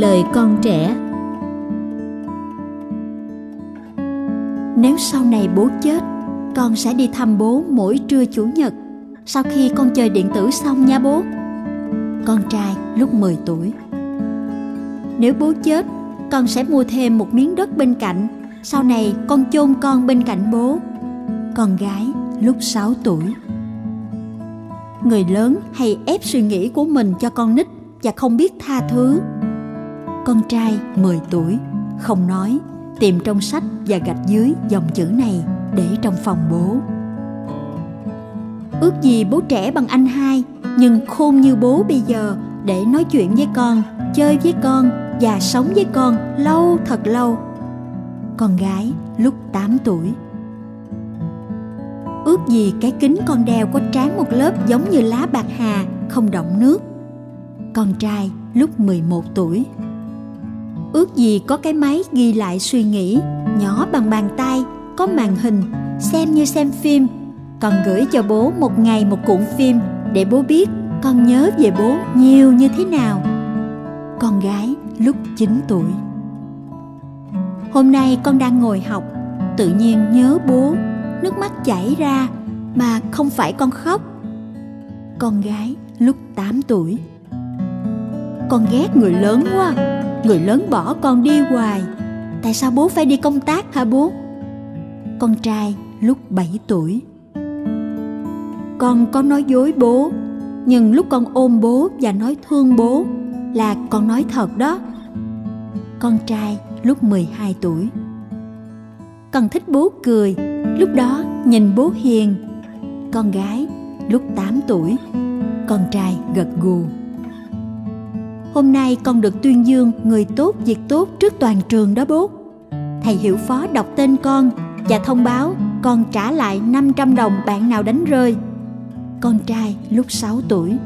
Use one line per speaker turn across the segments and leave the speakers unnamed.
lời con trẻ.
Nếu sau này bố chết, con sẽ đi thăm bố mỗi trưa chủ nhật, sau khi con chơi điện tử xong nha bố. Con trai lúc 10 tuổi. Nếu bố chết, con sẽ mua thêm một miếng đất bên cạnh, sau này con chôn con bên cạnh bố. Con gái lúc 6 tuổi. Người lớn hay ép suy nghĩ của mình cho con nít và không biết tha thứ con trai 10 tuổi, không nói, tìm trong sách và gạch dưới dòng chữ này để trong phòng bố. Ước gì bố trẻ bằng anh hai, nhưng khôn như bố bây giờ để nói chuyện với con, chơi với con và sống với con lâu thật lâu. Con gái lúc 8 tuổi. Ước gì cái kính con đeo có tráng một lớp giống như lá bạc hà, không động nước. Con trai lúc 11 tuổi ước gì có cái máy ghi lại suy nghĩ, nhỏ bằng bàn tay, có màn hình, xem như xem phim. Còn gửi cho bố một ngày một cuộn phim để bố biết con nhớ về bố nhiều như thế nào. Con gái lúc 9 tuổi. Hôm nay con đang ngồi học, tự nhiên nhớ bố, nước mắt chảy ra mà không phải con khóc. Con gái lúc 8 tuổi. Con ghét người lớn quá người lớn bỏ con đi hoài. Tại sao bố phải đi công tác hả bố? Con trai lúc 7 tuổi. Con có nói dối bố, nhưng lúc con ôm bố và nói thương bố là con nói thật đó. Con trai lúc 12 tuổi. Con thích bố cười, lúc đó nhìn bố hiền. Con gái lúc 8 tuổi. Con trai gật gù hôm nay con được tuyên dương người tốt việc tốt trước toàn trường đó bố. Thầy hiệu phó đọc tên con và thông báo con trả lại 500 đồng bạn nào đánh rơi. Con trai lúc 6 tuổi.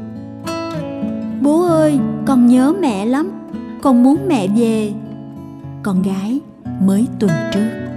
Bố ơi, con nhớ mẹ lắm. Con muốn mẹ về. Con gái mới tuần trước.